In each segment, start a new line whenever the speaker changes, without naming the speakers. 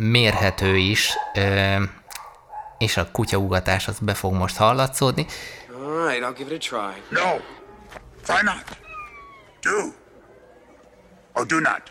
mérhető is, és a kutyaugatás az be fog most hallatszódni.
All right, I'll give it a try.
No. Try not. Do. Or do not.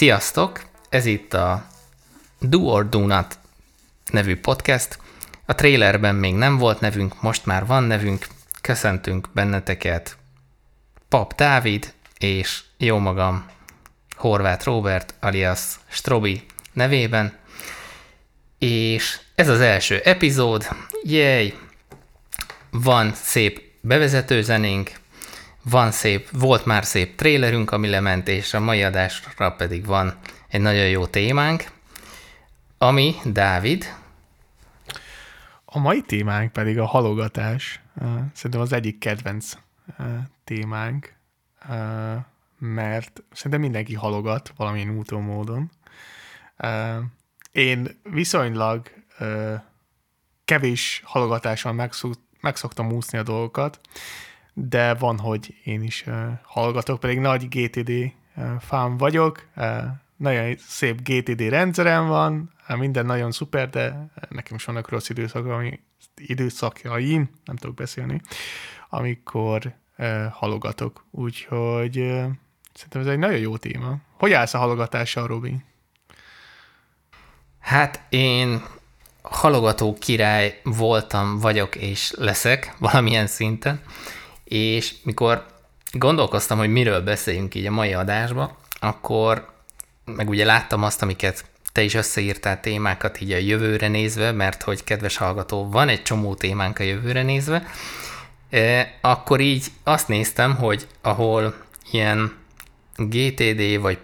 Sziasztok! Ez itt a Do or Do Not nevű podcast. A trailerben még nem volt nevünk, most már van nevünk. Köszöntünk benneteket Pap Dávid és jó magam Horváth Robert alias Strobi nevében. És ez az első epizód. Jej! Van szép bevezető zenénk, van szép, volt már szép trailerünk, ami lement, és a mai adásra pedig van egy nagyon jó témánk, ami, Dávid?
A mai témánk pedig a halogatás. Szerintem az egyik kedvenc témánk, mert szerintem mindenki halogat valamilyen úton, módon. Én viszonylag kevés halogatással megszoktam úszni a dolgokat, de van, hogy én is uh, hallgatok, pedig nagy GTD fán vagyok, nagyon szép GTD rendszerem van, minden nagyon szuper, de nekem is vannak rossz időszak, ami, időszakjaim, nem tudok beszélni, amikor halogatok. Úgyhogy szerintem ez egy nagyon jó téma. Hogy állsz a halogatással, Robi?
Hát én halogató király voltam, vagyok és leszek valamilyen szinten és mikor gondolkoztam, hogy miről beszéljünk így a mai adásba, akkor meg ugye láttam azt, amiket te is összeírtál témákat így a jövőre nézve, mert hogy kedves hallgató, van egy csomó témánk a jövőre nézve, e, akkor így azt néztem, hogy ahol ilyen GTD vagy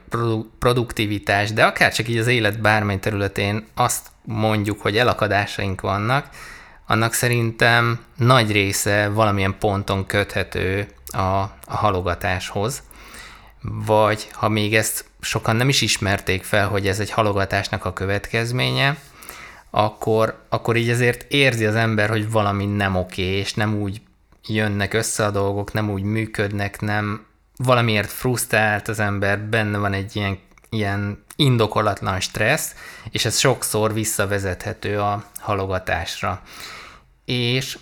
produktivitás, de akár csak így az élet bármely területén azt mondjuk, hogy elakadásaink vannak, annak szerintem nagy része valamilyen ponton köthető a, a halogatáshoz, vagy ha még ezt sokan nem is ismerték fel, hogy ez egy halogatásnak a következménye, akkor, akkor így azért érzi az ember, hogy valami nem oké, és nem úgy jönnek össze a dolgok, nem úgy működnek, nem valamiért frusztrált az ember, benne van egy ilyen, ilyen indokolatlan stressz, és ez sokszor visszavezethető a halogatásra. És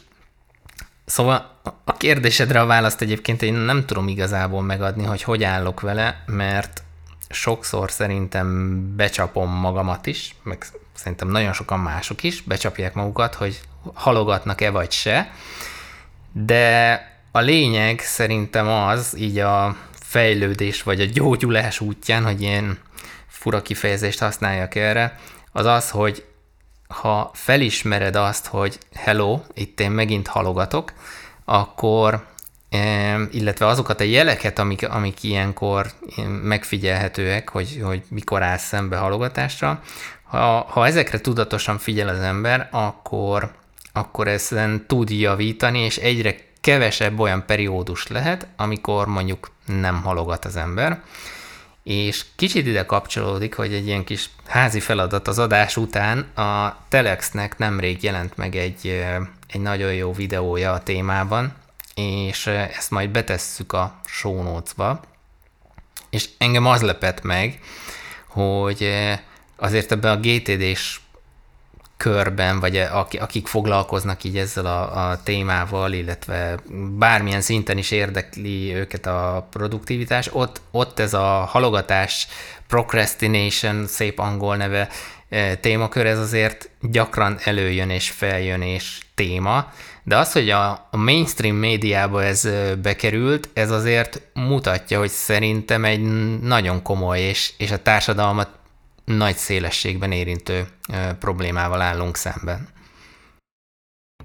szóval a kérdésedre a választ egyébként én nem tudom igazából megadni, hogy hogy állok vele, mert sokszor szerintem becsapom magamat is, meg szerintem nagyon sokan mások is becsapják magukat, hogy halogatnak-e vagy se, de a lényeg szerintem az, így a fejlődés vagy a gyógyulás útján, hogy ilyen fura kifejezést használjak erre, az az, hogy ha felismered azt, hogy hello, itt én megint halogatok, akkor illetve azokat a jeleket, amik, amik ilyenkor megfigyelhetőek, hogy, hogy mikor áll szembe halogatásra, ha, ha ezekre tudatosan figyel az ember, akkor, akkor ezen tud javítani, és egyre kevesebb olyan periódus lehet, amikor mondjuk nem halogat az ember. És kicsit ide kapcsolódik, hogy egy ilyen kis házi feladat az adás után a Telexnek nemrég jelent meg egy, egy nagyon jó videója a témában, és ezt majd betesszük a show. És engem az lepett meg, hogy azért ebben a GTD-s körben, vagy akik foglalkoznak így ezzel a, a témával, illetve bármilyen szinten is érdekli őket a produktivitás, ott, ott ez a halogatás, procrastination, szép angol neve e, témakör, ez azért gyakran előjön és feljön és téma, de az, hogy a, mainstream médiába ez e, bekerült, ez azért mutatja, hogy szerintem egy nagyon komoly és, és a társadalmat nagy szélességben érintő problémával állunk szemben.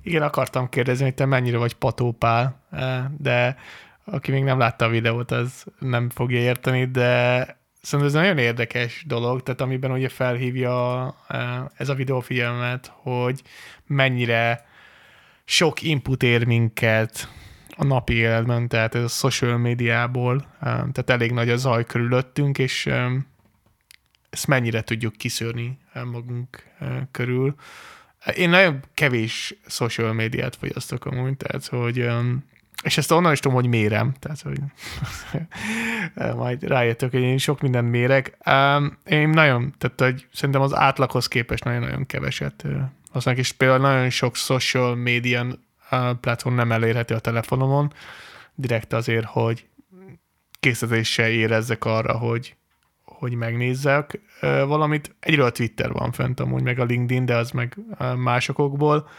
Igen, akartam kérdezni, hogy te mennyire vagy patópál, de aki még nem látta a videót, az nem fogja érteni, de szerintem ez nagyon érdekes dolog, tehát amiben ugye felhívja ez a videó figyelmet, hogy mennyire sok input ér minket a napi életben, tehát ez a social médiából, tehát elég nagy a zaj körülöttünk, és ezt mennyire tudjuk kiszűrni magunk körül. Én nagyon kevés social médiát fogyasztok amúgy, tehát hogy és ezt onnan is tudom, hogy mérem, tehát hogy majd rájöttök, hogy én sok mindent mérek. Én nagyon, tehát hogy szerintem az átlaghoz képest nagyon-nagyon keveset aztán is például nagyon sok social media platform nem elérhető a telefonomon, direkt azért, hogy készítéssel érezzek arra, hogy, hogy megnézzek valamit. Egyről a Twitter van fent amúgy, meg a LinkedIn, de az meg másokokból.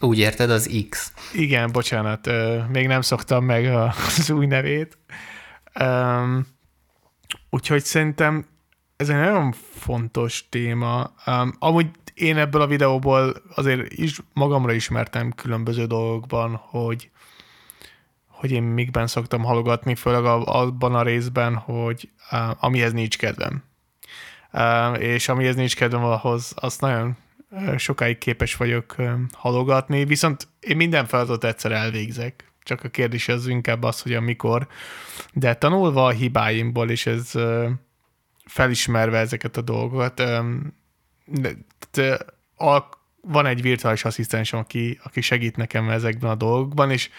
Úgy érted, az X.
Igen, bocsánat, még nem szoktam meg az új nevét. Úgyhogy szerintem ez egy nagyon fontos téma. Amúgy én ebből a videóból azért is magamra ismertem különböző dolgokban, hogy hogy én mikben szoktam halogatni, főleg abban a részben, hogy amihez nincs kedvem. És amihez nincs kedvem, ahhoz azt nagyon sokáig képes vagyok halogatni, viszont én minden feladatot egyszer elvégzek. Csak a kérdés az inkább az, hogy amikor. De tanulva a hibáimból, és ez felismerve ezeket a dolgokat, van egy virtuális asszisztensem, aki, aki segít nekem ezekben a dolgokban, és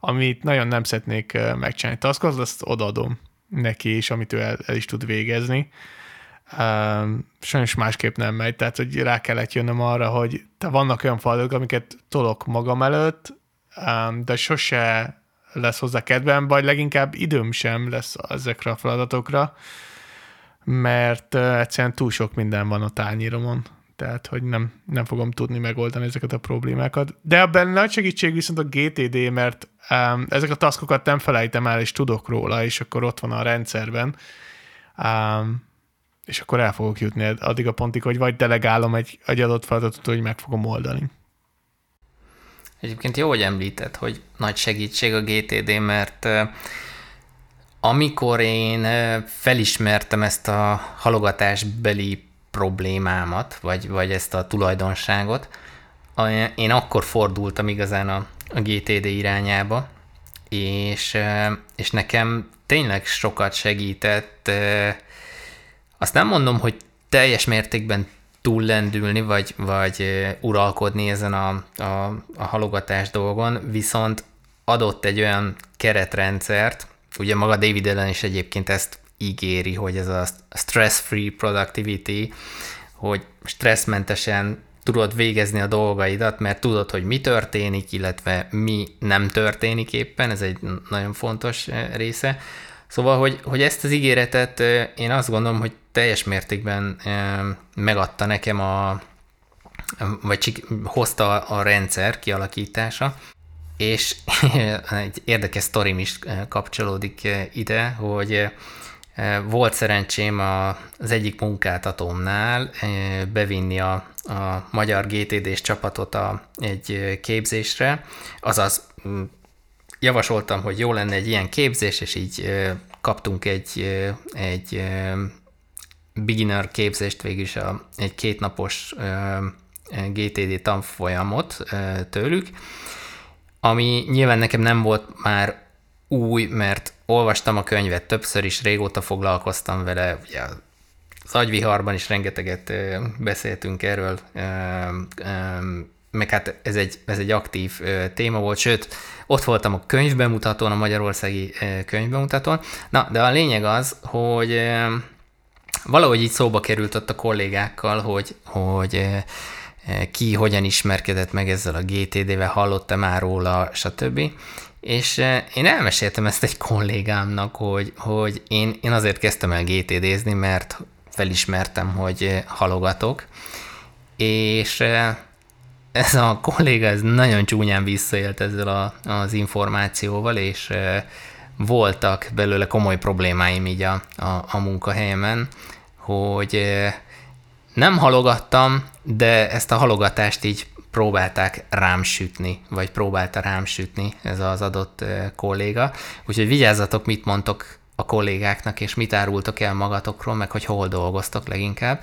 amit nagyon nem szeretnék megcsinálni taskot, azt odaadom neki, és amit ő el, el is tud végezni. Um, sajnos másképp nem megy, tehát hogy rá kellett jönnöm arra, hogy te vannak olyan falatok, amiket tolok magam előtt, um, de sose lesz hozzá kedvem, vagy leginkább időm sem lesz ezekre a feladatokra, mert uh, egyszerűen túl sok minden van a tányíromon tehát hogy nem, nem fogom tudni megoldani ezeket a problémákat. De ebben nagy segítség viszont a GTD, mert um, ezek a taskokat nem felejtem el, és tudok róla, és akkor ott van a rendszerben, um, és akkor el fogok jutni addig a pontig, hogy vagy delegálom egy, egy adott feladatot, hogy meg fogom oldani.
Egyébként jó, hogy említett, hogy nagy segítség a GTD, mert amikor én felismertem ezt a halogatásbeli problémámat, vagy, vagy ezt a tulajdonságot, én akkor fordultam igazán a, a GTD irányába, és, és nekem tényleg sokat segített. Azt nem mondom, hogy teljes mértékben túllendülni, vagy, vagy uralkodni ezen a, a, a halogatás dolgon, viszont adott egy olyan keretrendszert, ugye maga David Ellen is egyébként ezt ígéri, hogy ez a stress-free productivity, hogy stresszmentesen tudod végezni a dolgaidat, mert tudod, hogy mi történik, illetve mi nem történik éppen, ez egy nagyon fontos eh, része. Szóval, hogy, hogy ezt az ígéretet eh, én azt gondolom, hogy teljes mértékben eh, megadta nekem a, vagy hozta a rendszer kialakítása, és egy érdekes sztorim is kapcsolódik ide, hogy volt szerencsém az egyik munkáltatómnál bevinni a, a magyar GTD-s csapatot a, egy képzésre, azaz javasoltam, hogy jó lenne egy ilyen képzés, és így kaptunk egy, egy beginner képzést, végülis a, egy kétnapos GTD tanfolyamot tőlük, ami nyilván nekem nem volt már új, mert olvastam a könyvet többször is, régóta foglalkoztam vele, ugye az agyviharban is rengeteget beszéltünk erről, meg hát ez egy, ez egy aktív téma volt, sőt, ott voltam a könyvbemutatón, a magyarországi könyvbemutatón. Na, de a lényeg az, hogy valahogy így szóba került ott a kollégákkal, hogy, hogy ki hogyan ismerkedett meg ezzel a GTD-vel, hallott-e már róla, stb. És eh, én elmeséltem ezt egy kollégámnak, hogy, hogy én, én azért kezdtem el GTD-zni, mert felismertem, hogy eh, halogatok, és eh, ez a kolléga ez nagyon csúnyán visszaélt ezzel a, az információval, és voltak belőle komoly problémáim így a, a, a munkahelyemen, hogy nem halogattam, de ezt a halogatást így próbálták rám sütni, vagy próbálta rám sütni ez az adott kolléga. Úgyhogy vigyázzatok, mit mondtok a kollégáknak, és mit árultok el magatokról, meg hogy hol dolgoztok leginkább.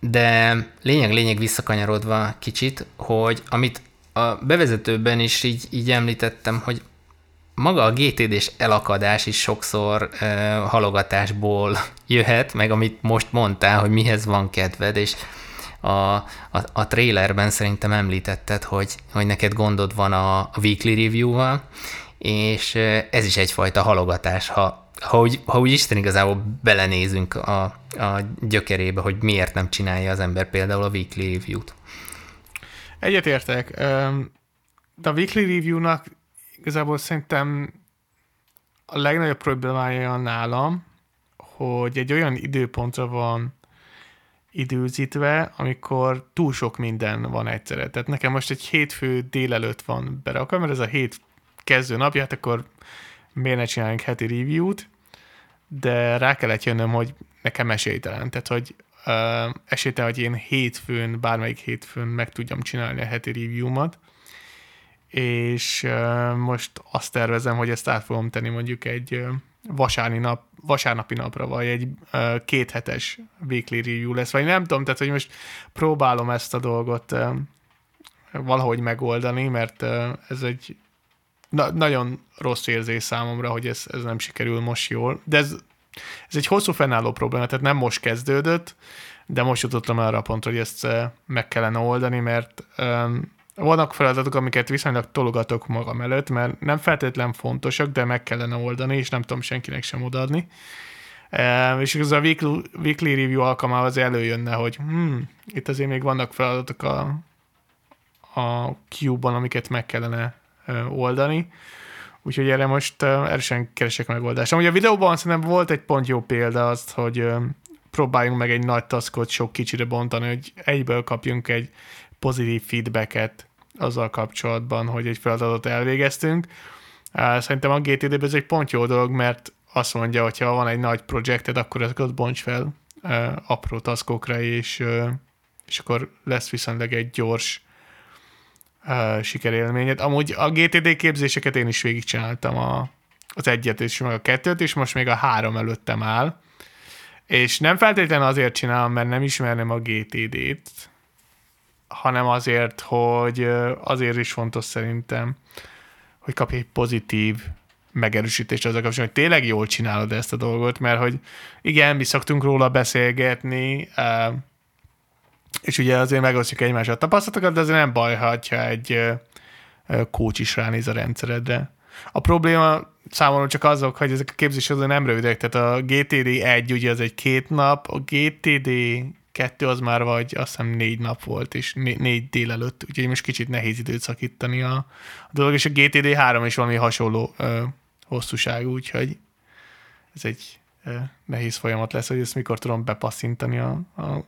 De lényeg, lényeg visszakanyarodva kicsit, hogy amit a bevezetőben is így, így említettem, hogy maga a GTD-s elakadás is sokszor uh, halogatásból jöhet, meg amit most mondtál, hogy mihez van kedved, és a, a, a trailerben szerintem említetted, hogy, hogy neked gondod van a, weekly review-val, és ez is egyfajta halogatás, ha, ha, úgy, ha úgy Isten igazából belenézünk a, a gyökerébe, hogy miért nem csinálja az ember például a weekly review-t.
Egyetértek. De a weekly review-nak igazából szerintem a legnagyobb problémája nálam, hogy egy olyan időpontra van időzítve, amikor túl sok minden van egyszerre. Tehát nekem most egy hétfő délelőtt van berakva, mert ez a hét kezdő napja, hát akkor miért ne csináljunk heti review-t, de rá kellett jönnöm, hogy nekem esélytelen. Tehát, hogy uh, esélytelen, hogy én hétfőn, bármelyik hétfőn meg tudjam csinálni a heti review-mat, és uh, most azt tervezem, hogy ezt át fogom tenni mondjuk egy uh, vasárni nap, vasárnapi napra, vagy egy uh, kéthetes weekly review lesz, vagy nem tudom, tehát hogy most próbálom ezt a dolgot valahogy megoldani, mert ez egy na, nagyon rossz érzés számomra, hogy ez, ez nem sikerül most jól, de ez, ez egy hosszú fennálló probléma, tehát nem most kezdődött, de most jutottam arra a pontra, hogy ezt meg kellene oldani, mert um, vannak feladatok, amiket viszonylag tologatok magam előtt, mert nem feltétlen fontosak, de meg kellene oldani, és nem tudom senkinek sem odaadni. E, és ez a weekly, review alkalmával az előjönne, hogy hmm, itt azért még vannak feladatok a, a Q-ban, amiket meg kellene oldani. Úgyhogy erre most erősen keresek megoldást. Amúgy a videóban szerintem volt egy pont jó példa azt, hogy próbáljunk meg egy nagy taskot sok kicsire bontani, hogy egyből kapjunk egy pozitív feedbacket azzal kapcsolatban, hogy egy feladatot elvégeztünk. Szerintem a GTD-ben ez egy pont jó dolog, mert azt mondja, hogy ha van egy nagy projekted, akkor ezeket bonts fel apró taskokra, és, és akkor lesz viszonylag egy gyors sikerélményed. Amúgy a GTD képzéseket én is végigcsináltam a, az egyet és meg a kettőt, és most még a három előttem áll. És nem feltétlenül azért csinálom, mert nem ismerném a GTD-t, hanem azért, hogy azért is fontos szerintem, hogy kapj egy pozitív megerősítést a kapcsolatban, hogy tényleg jól csinálod ezt a dolgot, mert hogy igen, mi szoktunk róla beszélgetni, és ugye azért megosztjuk egymással a tapasztalatokat, de azért nem baj, ha egy coach is ránéz a rendszeredre. A probléma számomra csak azok, hogy ezek a képzések nem rövidek, tehát a GTD 1 ugye az egy két nap, a GTD 2 az már vagy azt hiszem négy nap volt, és né- négy délelőtt, úgyhogy most kicsit nehéz időt szakítani a, a dolog, és a GTD 3 is valami hasonló ö, hosszúságú, úgyhogy ez egy ö, nehéz folyamat lesz, hogy ezt mikor tudom bepasszintani a, a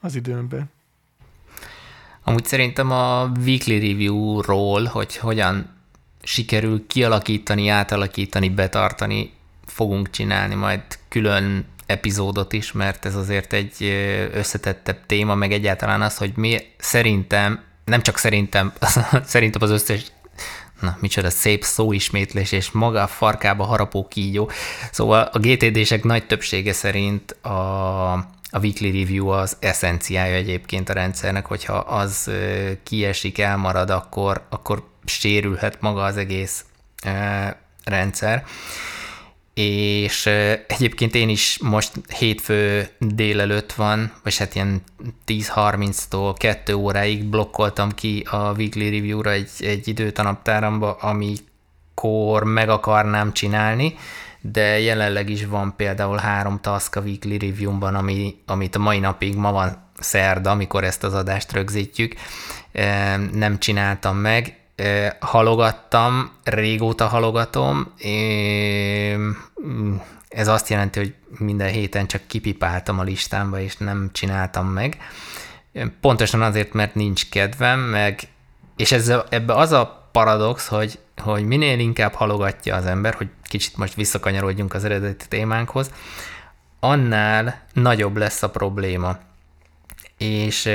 az időmben.
Amúgy szerintem a weekly review-ról, hogy hogyan sikerül kialakítani, átalakítani, betartani, fogunk csinálni majd külön epizódot is, mert ez azért egy összetettebb téma, meg egyáltalán az, hogy mi szerintem, nem csak szerintem, szerintem az összes na, micsoda szép szóismétlés, és maga a farkába harapó kígyó. Szóval a GTD-sek nagy többsége szerint a a weekly review az eszenciája egyébként a rendszernek, hogyha az kiesik, elmarad, akkor, akkor sérülhet maga az egész rendszer. És egyébként én is most hétfő délelőtt van, vagy hát ilyen 10.30-tól 2 óráig blokkoltam ki a weekly review-ra egy, egy időt a naptáramba, amikor meg akarnám csinálni, de jelenleg is van például három task a weekly review-ban, ami, amit a mai napig, ma van szerda, amikor ezt az adást rögzítjük, nem csináltam meg, halogattam, régóta halogatom, ez azt jelenti, hogy minden héten csak kipipáltam a listámba, és nem csináltam meg. Pontosan azért, mert nincs kedvem, meg, és ez, ebbe az a paradox, hogy, hogy minél inkább halogatja az ember, hogy kicsit most visszakanyarodjunk az eredeti témánkhoz, annál nagyobb lesz a probléma. És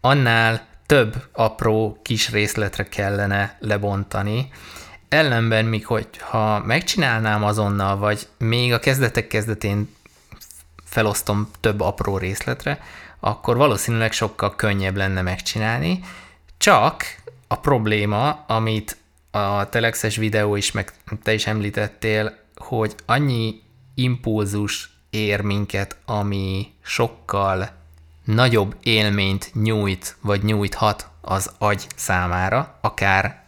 annál több apró kis részletre kellene lebontani, ellenben, míg hogyha megcsinálnám azonnal, vagy még a kezdetek kezdetén felosztom több apró részletre, akkor valószínűleg sokkal könnyebb lenne megcsinálni, csak a probléma, amit a telexes videó is, meg te is említettél, hogy annyi impulzus ér minket, ami sokkal nagyobb élményt nyújt, vagy nyújthat az agy számára, akár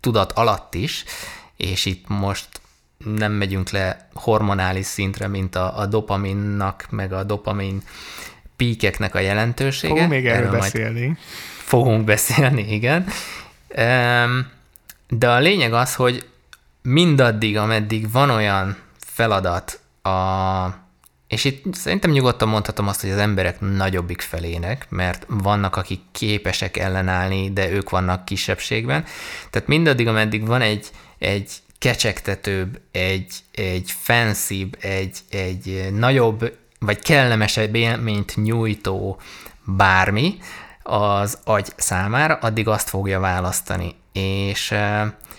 tudat alatt is, és itt most nem megyünk le hormonális szintre, mint a, a dopaminnak, meg a dopamin píkeknek a jelentősége.
Fogunk még erről,
erről
beszélni.
Fogunk beszélni, igen. De a lényeg az, hogy mindaddig, ameddig van olyan feladat, a, és itt szerintem nyugodtan mondhatom azt, hogy az emberek nagyobbik felének, mert vannak, akik képesek ellenállni, de ők vannak kisebbségben. Tehát mindaddig, ameddig van egy, egy kecsegtetőbb, egy, egy fancybb, egy, egy nagyobb, vagy kellemesebb élményt nyújtó bármi az agy számára, addig azt fogja választani. És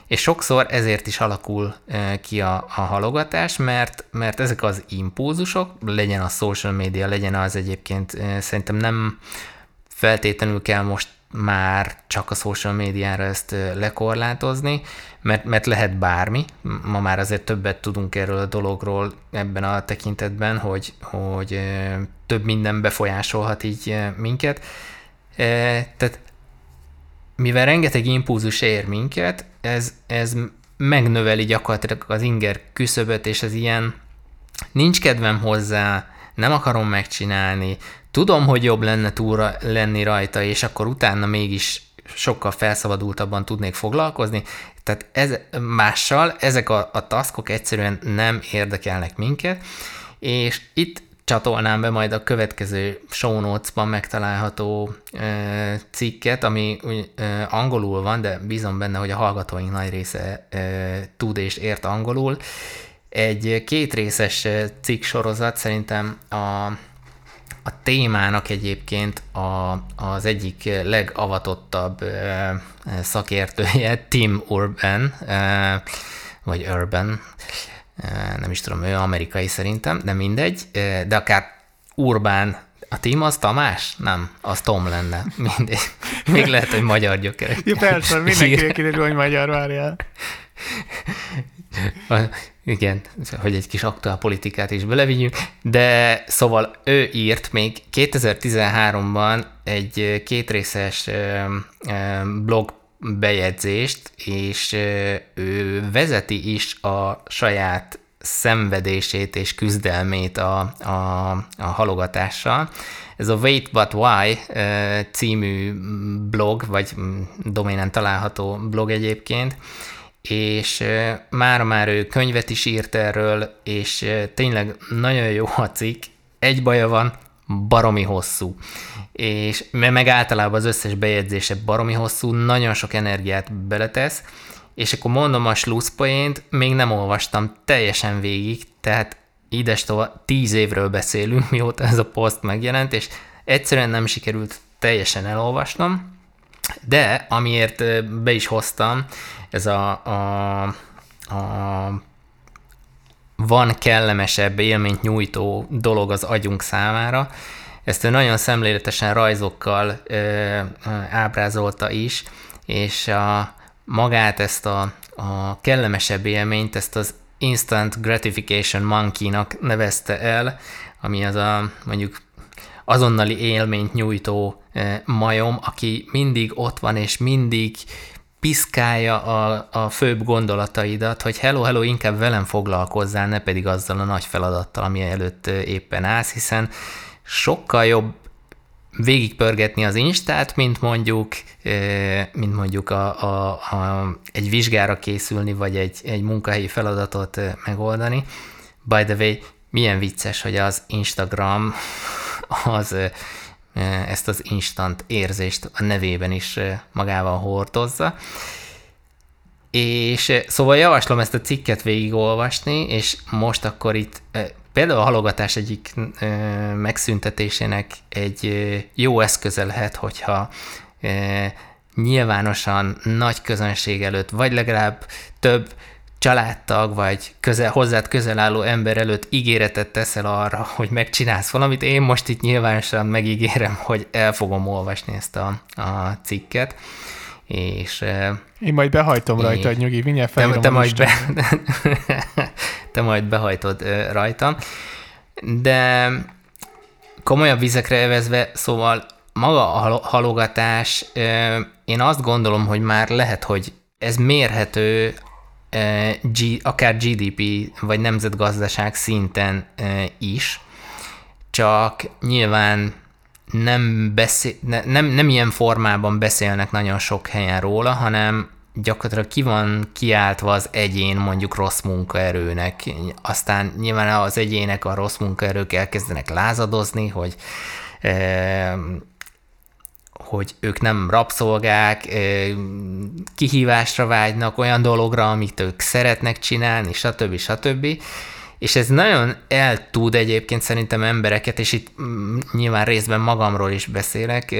és sokszor ezért is alakul ki a, a halogatás, mert, mert ezek az impulzusok, legyen a social media, legyen az egyébként, szerintem nem feltétlenül kell most már csak a social médiára ezt lekorlátozni, mert, mert lehet bármi. Ma már azért többet tudunk erről a dologról ebben a tekintetben, hogy, hogy több minden befolyásolhat így minket. Tehát mivel rengeteg impulzus ér minket, ez, ez megnöveli gyakorlatilag az inger küszöböt, és ez ilyen nincs kedvem hozzá, nem akarom megcsinálni, tudom, hogy jobb lenne túl lenni rajta, és akkor utána mégis sokkal felszabadultabban tudnék foglalkozni. Tehát ez, mással ezek a, a taskok egyszerűen nem érdekelnek minket, és itt csatolnám be majd a következő show notes-ban megtalálható e, cikket, ami e, angolul van, de bízom benne, hogy a hallgatóink nagy része e, tud és ért angolul. Egy kétrészes cikk sorozat szerintem a, a témának egyébként a, az egyik legavatottabb szakértője Tim Urban, vagy Urban, nem is tudom, ő amerikai szerintem, de mindegy, de akár Urbán, a tím az Tamás? Nem, az Tom lenne, mindegy. Még lehet, hogy magyar gyökerek.
Ja, persze, mindenkinek kiderül, hogy magyar, várjál.
Igen, hogy egy kis aktuál politikát is belevigyünk, de szóval ő írt még 2013-ban egy kétrészes blog bejegyzést, és ő vezeti is a saját szenvedését és küzdelmét a, a, a halogatással. Ez a Wait But Why című blog, vagy doménen található blog egyébként, és már már ő könyvet is írt erről, és tényleg nagyon jó a cikk. Egy baja van, baromi hosszú. És meg általában az összes bejegyzése baromi hosszú, nagyon sok energiát beletesz, és akkor mondom a slusszpoént, még nem olvastam teljesen végig, tehát idestova tíz évről beszélünk, mióta ez a poszt megjelent, és egyszerűen nem sikerült teljesen elolvasnom, de amiért be is hoztam, ez a, a, a van kellemesebb élményt nyújtó dolog az agyunk számára. Ezt ő nagyon szemléletesen rajzokkal ö, ábrázolta is, és a, magát ezt a, a kellemesebb élményt, ezt az Instant Gratification Monkey-nak nevezte el, ami az a mondjuk azonnali élményt nyújtó majom, aki mindig ott van, és mindig piszkálja a, a főbb gondolataidat, hogy hello, hello, inkább velem foglalkozzál, ne pedig azzal a nagy feladattal, ami előtt éppen állsz, hiszen sokkal jobb végigpörgetni az Instát, mint mondjuk, mint mondjuk a, a, a, egy vizsgára készülni, vagy egy, egy munkahelyi feladatot megoldani. By the way, milyen vicces, hogy az Instagram az ezt az instant érzést a nevében is magával hordozza. És szóval javaslom ezt a cikket végigolvasni, és most akkor itt például a halogatás egyik megszüntetésének egy jó eszköze lehet, hogyha nyilvánosan nagy közönség előtt, vagy legalább több családtag, vagy közel, hozzád közel álló ember előtt ígéretet teszel arra, hogy megcsinálsz valamit, én most itt nyilvánosan megígérem, hogy el fogom olvasni ezt a, a cikket, és
Én majd behajtom
É.
rajta, hogy nyugi, mindjárt
te, te, majd be, te majd behajtod rajtam. De komolyabb vizekre evezve, szóval maga a halo- halogatás, én azt gondolom, hogy már lehet, hogy ez mérhető G, akár GDP vagy nemzetgazdaság szinten is, csak nyilván nem, beszél, ne, nem, nem ilyen formában beszélnek nagyon sok helyen róla, hanem gyakorlatilag ki van kiáltva az egyén mondjuk rossz munkaerőnek. Aztán nyilván az egyének, a rossz munkaerők elkezdenek lázadozni, hogy hogy ők nem rabszolgák, kihívásra vágynak, olyan dologra, amit ők szeretnek csinálni, stb. stb. És ez nagyon el tud egyébként szerintem embereket, és itt mm, nyilván részben magamról is beszélek,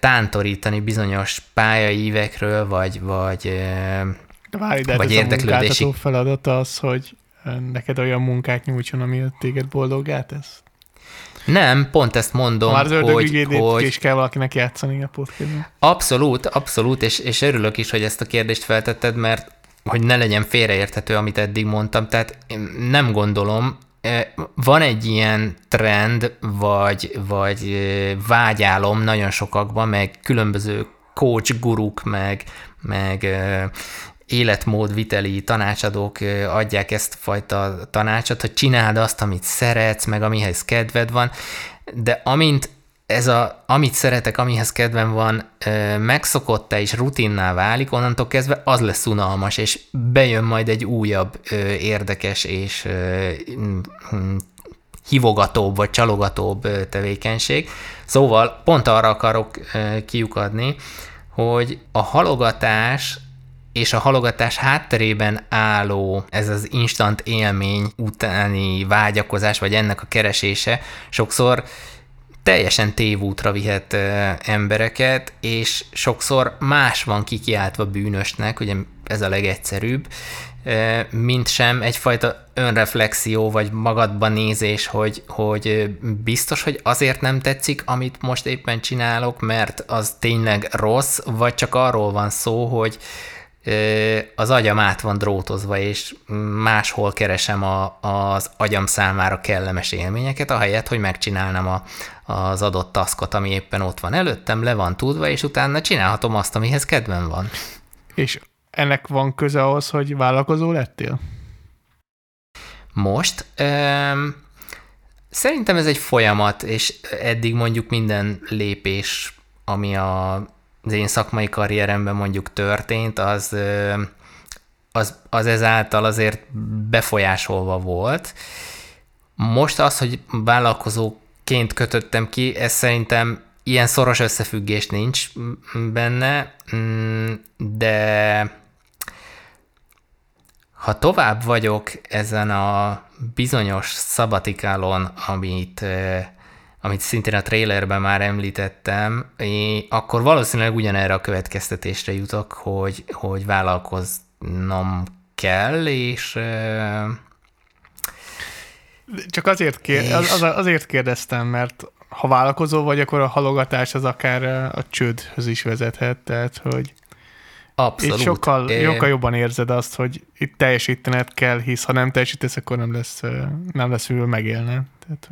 tántorítani bizonyos pályaívekről, vagy, vagy
várj, de hát
Vagy
ez a
érdeklődési-
munkáltató feladata az, hogy neked olyan munkát nyújtson, ami téged boldoggá tesz.
Nem, pont ezt mondom,
Már az
hogy, hogy
is kell valakinek játszani a podcastben.
Abszolút, abszolút, és, és örülök is, hogy ezt a kérdést feltetted, mert hogy ne legyen félreérthető, amit eddig mondtam. Tehát én nem gondolom, eh, van egy ilyen trend, vagy, vagy eh, vágyálom nagyon sokakban, meg különböző coach guruk, meg, meg eh, életmódviteli tanácsadók adják ezt fajta tanácsot, hogy csináld azt, amit szeretsz, meg amihez kedved van, de amint ez a, amit szeretek, amihez kedvem van, megszokotta és rutinná válik, onnantól kezdve az lesz unalmas, és bejön majd egy újabb érdekes és ö, hívogatóbb vagy csalogatóbb tevékenység. Szóval pont arra akarok kiukadni, hogy a halogatás és a halogatás hátterében álló ez az instant élmény utáni vágyakozás, vagy ennek a keresése sokszor teljesen tévútra vihet embereket, és sokszor más van kikiáltva bűnösnek, ugye ez a legegyszerűbb, mint sem egyfajta önreflexió, vagy magadban nézés, hogy, hogy biztos, hogy azért nem tetszik, amit most éppen csinálok, mert az tényleg rossz, vagy csak arról van szó, hogy az agyam át van drótozva, és máshol keresem a, az agyam számára kellemes élményeket, ahelyett, hogy megcsinálnám a, az adott taskot, ami éppen ott van előttem, le van tudva, és utána csinálhatom azt, amihez kedvem van.
És ennek van köze ahhoz, hogy vállalkozó lettél?
Most öm, szerintem ez egy folyamat, és eddig mondjuk minden lépés, ami a, az én szakmai karrieremben mondjuk történt, az, az, az ezáltal azért befolyásolva volt. Most az, hogy vállalkozóként kötöttem ki, ez szerintem ilyen szoros összefüggés nincs benne, mm, de ha tovább vagyok ezen a bizonyos szabatikálon, amit, amit szintén a trailerben már említettem, akkor valószínűleg ugyanerre a következtetésre jutok, hogy, hogy vállalkoznom kell, és
Csak azért, kér, az, az, azért kérdeztem, mert ha vállalkozó vagy, akkor a halogatás az akár a csődhöz is vezethet, tehát hogy
abszolút.
itt sokkal, sokkal jobban érzed azt, hogy itt teljesítened kell, hisz ha nem teljesítesz, akkor nem lesz, nem lesz mivel megélni. Tehát,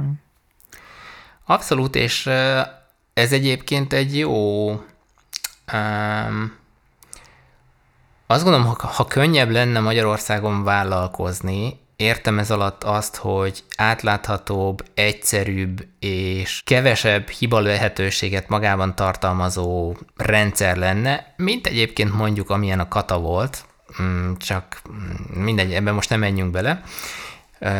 Abszolút, és ez egyébként egy jó... Um, azt gondolom, ha, ha könnyebb lenne Magyarországon vállalkozni, értem ez alatt azt, hogy átláthatóbb, egyszerűbb és kevesebb hiba lehetőséget magában tartalmazó rendszer lenne, mint egyébként mondjuk amilyen a kata volt, Mm, csak mindegy, ebben most nem menjünk bele,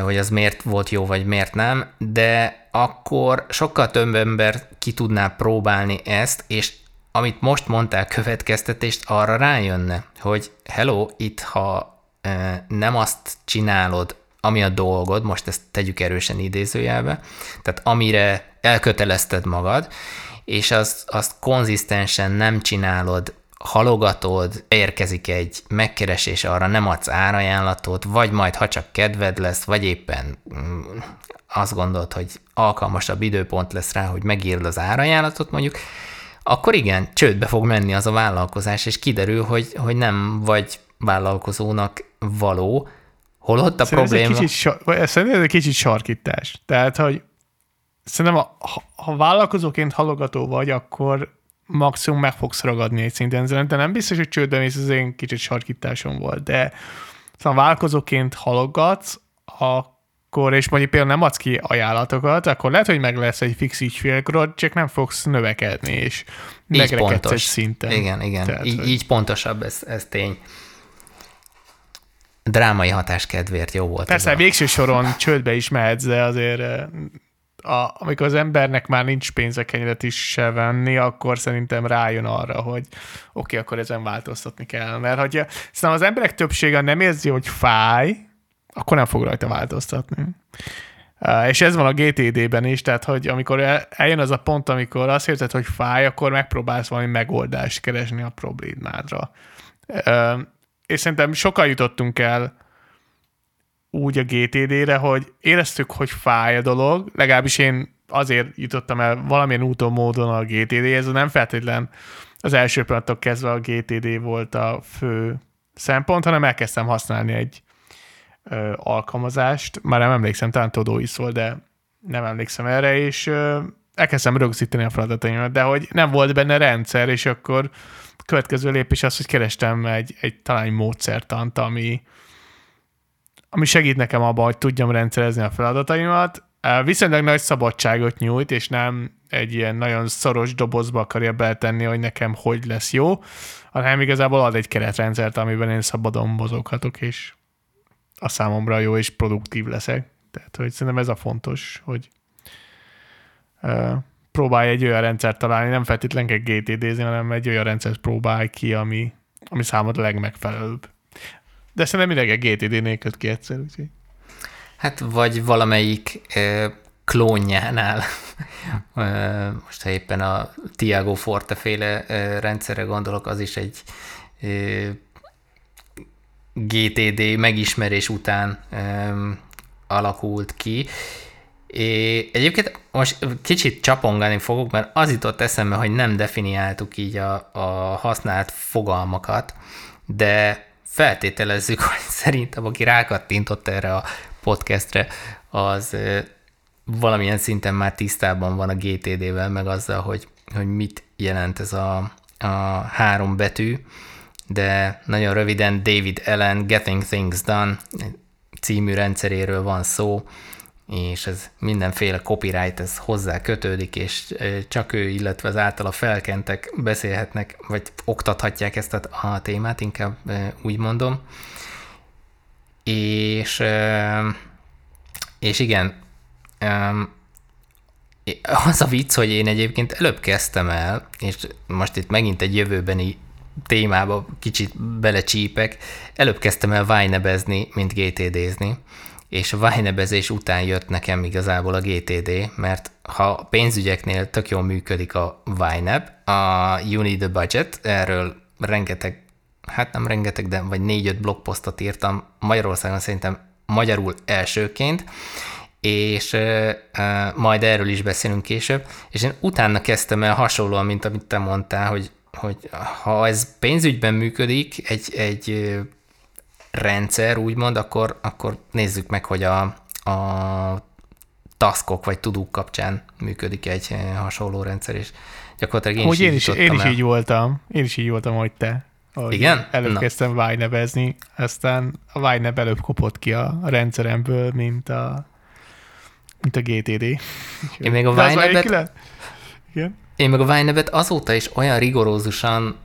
hogy az miért volt jó, vagy miért nem, de akkor sokkal több ember ki tudná próbálni ezt, és amit most mondtál következtetést, arra rájönne, hogy hello, itt ha eh, nem azt csinálod, ami a dolgod, most ezt tegyük erősen idézőjelbe, tehát amire elkötelezted magad, és azt, azt konzisztensen nem csinálod, halogatod, érkezik egy megkeresés, arra nem adsz árajánlatot, vagy majd ha csak kedved lesz, vagy éppen mm, azt gondolod, hogy alkalmasabb időpont lesz rá, hogy megírd az árajánlatot mondjuk, akkor igen, csődbe fog menni az a vállalkozás, és kiderül, hogy, hogy nem vagy vállalkozónak való, holott a
Szerintem
probléma...
Ez egy kicsit, szerintem ez egy kicsit sarkítás. Tehát, hogy szerintem, ha, ha vállalkozóként halogató vagy, akkor maximum meg fogsz ragadni egy szinten. Szerintem nem biztos, hogy csődbe mész, ez én kicsit sarkításom volt, de szóval vállalkozóként halogatsz, akkor, és mondjuk például nem adsz ki ajánlatokat, akkor lehet, hogy meg lesz egy fix ügyfélkorod, csak nem fogsz növekedni, és megrekedsz egy szinten.
Igen, igen.
Tehát,
így,
hogy-
így pontosabb, ez, ez tény. Drámai hatás kedvéért jó volt.
Persze, végső soron csődbe is mehetsz, de azért eh, a, amikor az embernek már nincs pénze kenyeret is se venni, akkor szerintem rájön arra, hogy oké, okay, akkor ezen változtatni kell. Mert hogyha szerintem az emberek többsége nem érzi, hogy fáj, akkor nem fog rajta változtatni. És ez van a GTD-ben is, tehát hogy amikor el- eljön az a pont, amikor azt érzed, hogy fáj, akkor megpróbálsz valami megoldást keresni a problémádra. És szerintem sokan jutottunk el úgy a GTD-re, hogy éreztük, hogy fáj a dolog, legalábbis én azért jutottam el valamilyen úton, módon a GTD-hez, nem feltétlen az első pillanattól kezdve a GTD volt a fő szempont, hanem elkezdtem használni egy ö, alkalmazást, már nem emlékszem, talán Todó szól, de nem emlékszem erre, és ö, elkezdtem rögzíteni a feladataimat, de hogy nem volt benne rendszer, és akkor következő lépés az, hogy kerestem egy, egy talán egy módszertant, ami, ami segít nekem abban, hogy tudjam rendszerezni a feladataimat. Viszonylag nagy szabadságot nyújt, és nem egy ilyen nagyon szoros dobozba akarja beletenni, hogy nekem hogy lesz jó, hanem igazából ad egy keretrendszert, amiben én szabadon mozoghatok, és a számomra jó és produktív leszek. Tehát, hogy szerintem ez a fontos, hogy próbálj egy olyan rendszert találni, nem feltétlenül kell GTD-zni, hanem egy olyan rendszert próbálj ki, ami, ami számodra legmegfelelőbb. De szerintem mindenki GTD-nél köt ki egyszer, úgyhogy.
Hát vagy valamelyik ö, klónjánál, Ö, most ha éppen a Tiago Forte féle ö, rendszerre gondolok, az is egy ö, GTD megismerés után ö, alakult ki. É, egyébként most kicsit csapongani fogok, mert az jutott eszembe, hogy nem definiáltuk így a, a használt fogalmakat, de feltételezzük, hogy szerintem aki rákattintott erre a podcastre, az valamilyen szinten már tisztában van a GTD-vel, meg azzal, hogy, hogy mit jelent ez a, a három betű, de nagyon röviden David Allen Getting Things Done című rendszeréről van szó, és ez mindenféle copyright, ez hozzá kötődik, és csak ő, illetve az általa felkentek beszélhetnek, vagy oktathatják ezt a, témát, inkább úgy mondom. És, és igen, az a vicc, hogy én egyébként előbb kezdtem el, és most itt megint egy jövőbeni témába kicsit belecsípek, előbb kezdtem el vájnebezni, mint GTD-zni, és a vájnebezés után jött nekem igazából a GTD, mert ha pénzügyeknél tök jól működik a Vyneb, a You Need a Budget, erről rengeteg, hát nem rengeteg, de vagy négy-öt blogposztot írtam Magyarországon szerintem magyarul elsőként, és uh, uh, majd erről is beszélünk később, és én utána kezdtem el hasonlóan, mint amit te mondtál, hogy, hogy ha ez pénzügyben működik, egy, egy rendszer, úgymond, akkor, akkor nézzük meg, hogy a, a taskok vagy tudók kapcsán működik egy ö, hasonló rendszer, és gyakorlatilag én
Hogy
is,
én is, én is
el.
így voltam. Én is így voltam, hogy te. Hogy
Igen?
Előbb
Na.
kezdtem Vájnebezni, aztán a Vájneb előbb kopott ki a rendszeremből, mint a, mint a GTD.
Én még a Vájnebet-
Igen.
Én meg a Vájnevet azóta is olyan rigorózusan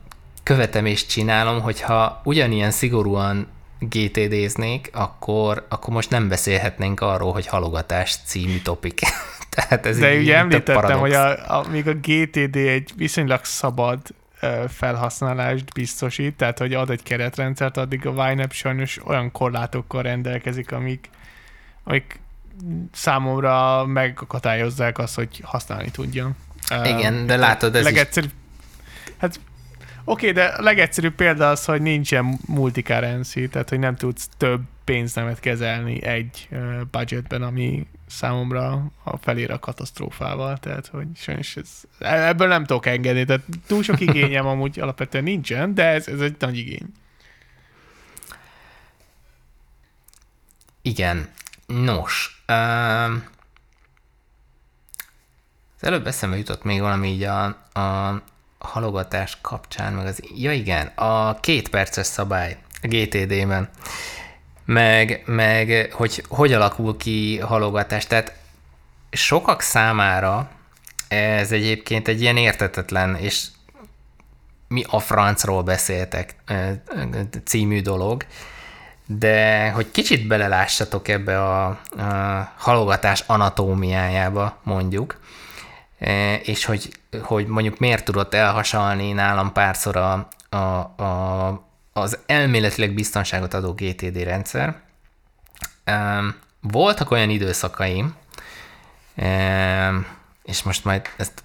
követem és csinálom, hogyha ugyanilyen szigorúan GTD-znék, akkor, akkor most nem beszélhetnénk arról, hogy halogatás című topik. Tehát ez
De ugye említettem, hogy a, a, még a GTD egy viszonylag szabad felhasználást biztosít, tehát hogy ad egy keretrendszert, addig a YNAB sajnos olyan korlátokkal rendelkezik, amik, amik számomra megakadályozzák azt, hogy használni tudjam.
Igen, de látod, ez is
legegyszerűbb, Hát oké, de a legegyszerűbb példa az, hogy nincsen multicurrency, tehát hogy nem tudsz több pénznemet kezelni egy budgetben, ami számomra a felér a katasztrófával, tehát hogy sajnos ez, ebből nem tudok engedni, tehát túl sok igényem amúgy alapvetően nincsen, de ez, ez egy nagy igény.
Igen. Nos. Um, az előbb eszembe jutott még valami így a, a halogatás kapcsán, meg az... Ja igen, a két perces szabály a GTD-ben, meg, meg hogy hogy alakul ki halogatás. Tehát sokak számára ez egyébként egy ilyen értetetlen, és mi a francról beszéltek című dolog, de hogy kicsit belelássatok ebbe a, a halogatás anatómiájába, mondjuk, és hogy, hogy mondjuk miért tudott elhasalni nálam párszor a, a, a, az elméletileg biztonságot adó GTD rendszer. E, voltak olyan időszakaim, e, és most majd ezt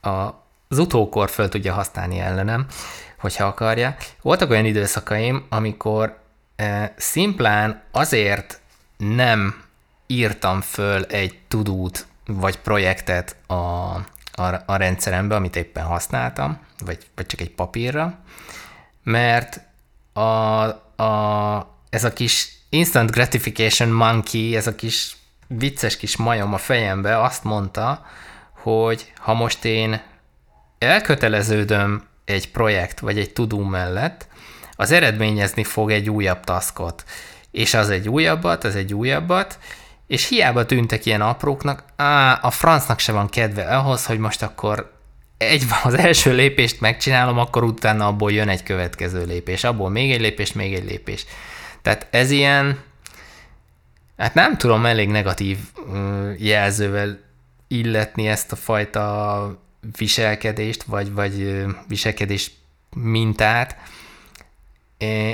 az utókor föl tudja használni ellenem, hogyha akarja. Voltak olyan időszakaim, amikor Szimplán azért nem írtam föl egy tudót vagy projektet a, a, a rendszerembe, amit éppen használtam, vagy, vagy csak egy papírra, mert a, a, ez a kis instant gratification monkey, ez a kis vicces kis majom a fejembe azt mondta, hogy ha most én elköteleződöm egy projekt vagy egy tudó mellett, az eredményezni fog egy újabb taskot. És az egy újabbat, az egy újabbat, és hiába tűntek ilyen apróknak, á, a francnak se van kedve ahhoz, hogy most akkor egy az első lépést megcsinálom, akkor utána abból jön egy következő lépés, abból még egy lépés, még egy lépés. Tehát ez ilyen, hát nem tudom elég negatív jelzővel illetni ezt a fajta viselkedést, vagy, vagy viselkedés mintát,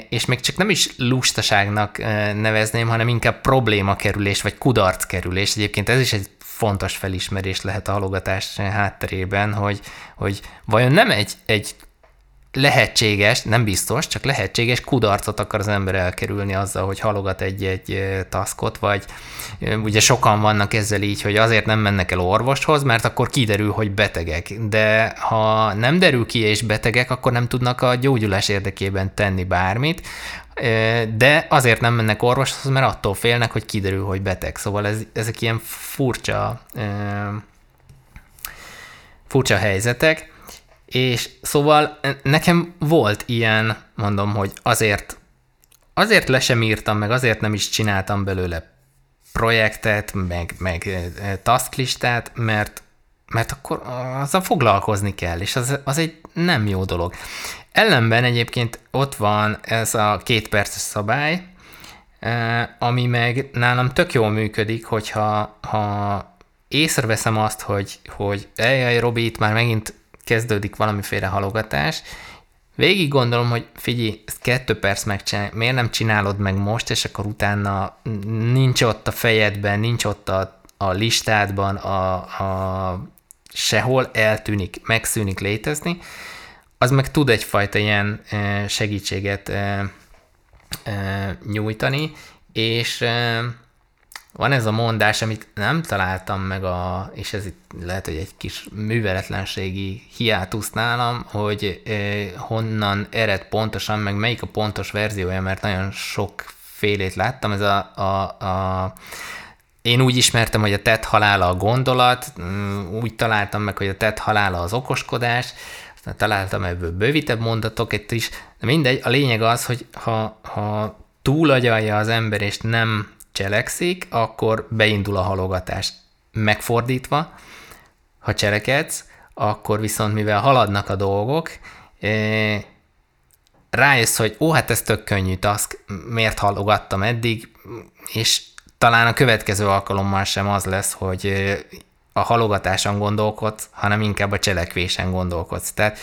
és még csak nem is lustaságnak nevezném, hanem inkább problémakerülés, vagy kudarckerülés. Egyébként ez is egy fontos felismerés lehet a halogatás hátterében, hogy, hogy vajon nem egy, egy lehetséges, nem biztos, csak lehetséges kudarcot akar az ember elkerülni azzal, hogy halogat egy-egy taskot, vagy ugye sokan vannak ezzel így, hogy azért nem mennek el orvoshoz, mert akkor kiderül, hogy betegek. De ha nem derül ki és betegek, akkor nem tudnak a gyógyulás érdekében tenni bármit, de azért nem mennek orvoshoz, mert attól félnek, hogy kiderül, hogy beteg. Szóval ez, ezek ilyen furcsa, furcsa helyzetek, és szóval nekem volt ilyen, mondom, hogy azért, azért le sem írtam, meg azért nem is csináltam belőle projektet, meg, meg tasklistát, mert, mert akkor azzal foglalkozni kell, és az, az egy nem jó dolog. Ellenben egyébként ott van ez a két perces szabály, ami meg nálam tök jól működik, hogyha ha észreveszem azt, hogy, hogy eljaj, Robi, itt már megint kezdődik valamiféle halogatás, végig gondolom, hogy figyelj, ezt kettő perc megcsinálni, miért nem csinálod meg most, és akkor utána nincs ott a fejedben, nincs ott a, a listádban, a, a sehol eltűnik, megszűnik létezni, az meg tud egyfajta ilyen e, segítséget e, e, nyújtani, és van ez a mondás, amit nem találtam meg, a, és ez itt lehet, hogy egy kis műveletlenségi hiátusz nálam, hogy eh, honnan ered pontosan, meg melyik a pontos verziója, mert nagyon sok félét láttam. Ez a, a, a én úgy ismertem, hogy a tett halála a gondolat, mm, úgy találtam meg, hogy a tett halála az okoskodás, aztán találtam ebből bővítebb mondatokat is, de mindegy, a lényeg az, hogy ha, ha túlagyalja az ember, és nem cselekszik, akkor beindul a halogatás. Megfordítva, ha cselekedsz, akkor viszont mivel haladnak a dolgok, eh, rájössz, hogy ó, hát ez tök könnyű task, miért halogattam eddig, és talán a következő alkalommal sem az lesz, hogy eh, a halogatáson gondolkodsz, hanem inkább a cselekvésen gondolkodsz. Tehát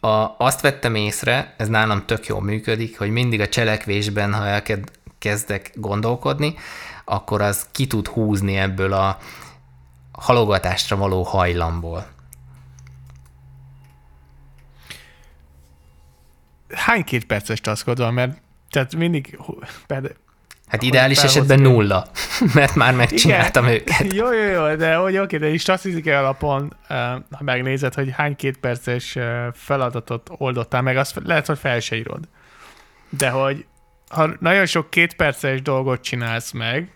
a, azt vettem észre, ez nálam tök jól működik, hogy mindig a cselekvésben, ha elkezd, kezdek gondolkodni, akkor az ki tud húzni ebből a halogatásra való hajlamból.
Hány két perces taskod van? Mert tehát mindig...
Hát ideális esetben
ki.
nulla, mert már megcsináltam őket.
Jó, jó, jó, de hogy oké, de is statisztikai alapon, ha megnézed, hogy hány kétperces eh, feladatot oldottál meg, azt lehet, hogy fel se írod. De hogy ha nagyon sok kétperces dolgot csinálsz meg,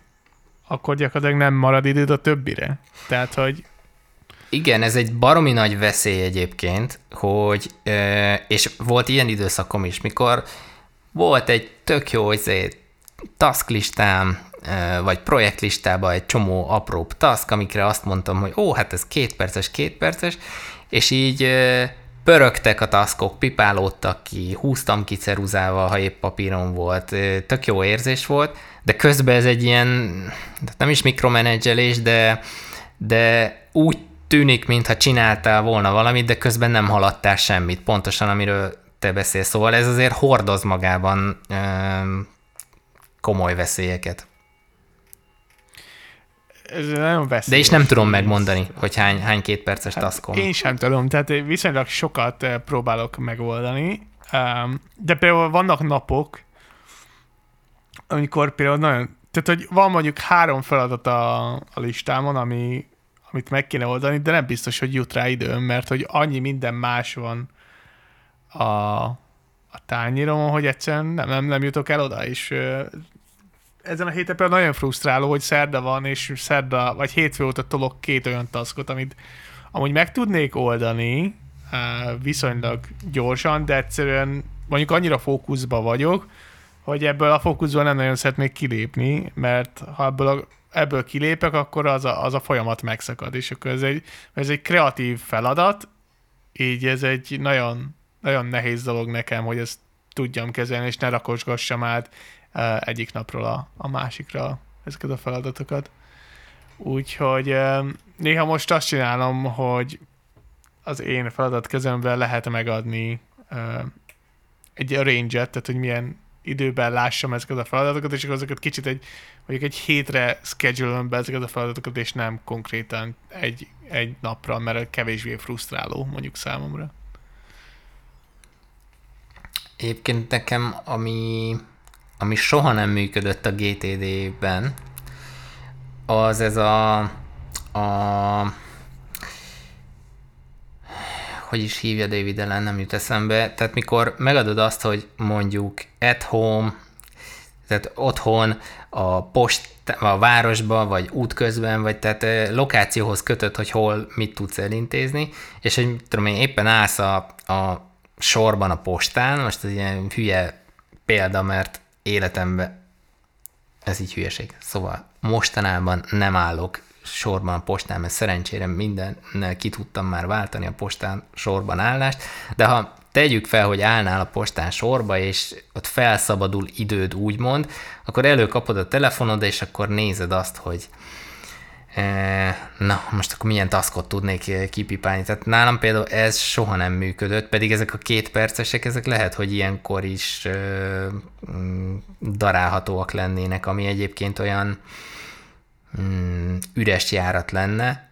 akkor gyakorlatilag nem marad időd a többire. Tehát, hogy
Igen, ez egy baromi nagy veszély egyébként, hogy, és volt ilyen időszakom is, mikor volt egy tök jó izé, task listám, ö, vagy projektlistában egy csomó apró task, amikre azt mondtam, hogy ó, hát ez két perces, két perces, és így pörögtek a taskok, pipálódtak ki, húztam ki ceruzával, ha épp papíron volt, tök jó érzés volt, de közben ez egy ilyen, nem is mikromenedzselés, de, de úgy tűnik, mintha csináltál volna valamit, de közben nem haladtál semmit, pontosan amiről te beszélsz. Szóval ez azért hordoz magában komoly veszélyeket.
Ez nagyon veszélyes.
De és nem tudom megmondani, hogy hány, hány két perces hát taszkom.
Én sem tudom, tehát viszonylag sokat eh, próbálok megoldani, de például vannak napok, amikor például nagyon, tehát hogy van mondjuk három feladat a, a listámon, ami, amit meg kéne oldani, de nem biztos, hogy jut rá időm, mert hogy annyi minden más van a, a tányéromon, hogy egyszerűen nem, nem, nem jutok el oda, és ö, ezen a héten például nagyon frusztráló, hogy szerda van, és szerda, vagy hétfő óta tolok két olyan taskot, amit amúgy meg tudnék oldani uh, viszonylag gyorsan, de egyszerűen mondjuk annyira fókuszba vagyok, hogy ebből a fókuszból nem nagyon szeretnék kilépni, mert ha ebből, a, ebből kilépek, akkor az a, az a folyamat megszakad, és akkor ez egy, ez egy kreatív feladat, így ez egy nagyon, nagyon nehéz dolog nekem, hogy ezt tudjam kezelni, és ne rakosgassam át egyik napról a, a másikra ezeket a feladatokat. Úgyhogy néha most azt csinálom, hogy az én feladatkezemben lehet megadni egy range-et, tehát hogy milyen időben lássam ezeket a feladatokat, és akkor azokat kicsit egy, mondjuk egy hétre schedule be ezeket a feladatokat, és nem konkrétan egy, egy napra, mert kevésbé frusztráló mondjuk számomra.
Egyébként nekem, ami, ami soha nem működött a GTD-ben, az ez a, a hogy is hívja David ellen, nem jut eszembe. Tehát mikor megadod azt, hogy mondjuk at home, tehát otthon, a post, a városba, vagy útközben, vagy tehát lokációhoz kötött, hogy hol mit tudsz elintézni, és hogy tudom én, éppen állsz a, a sorban a postán, most ez ilyen hülye példa, mert életemben ez így hülyeség. Szóval mostanában nem állok sorban a postán, mert szerencsére mindennel ki tudtam már váltani a postán sorban állást, de ha tegyük fel, hogy állnál a postán sorba, és ott felszabadul időd úgymond, akkor előkapod a telefonod, és akkor nézed azt, hogy na, most akkor milyen taskot tudnék eh, kipipálni. Tehát nálam például ez soha nem működött, pedig ezek a két percesek, ezek lehet, hogy ilyenkor is ö, mm, darálhatóak lennének, ami egyébként olyan mm, üres járat lenne,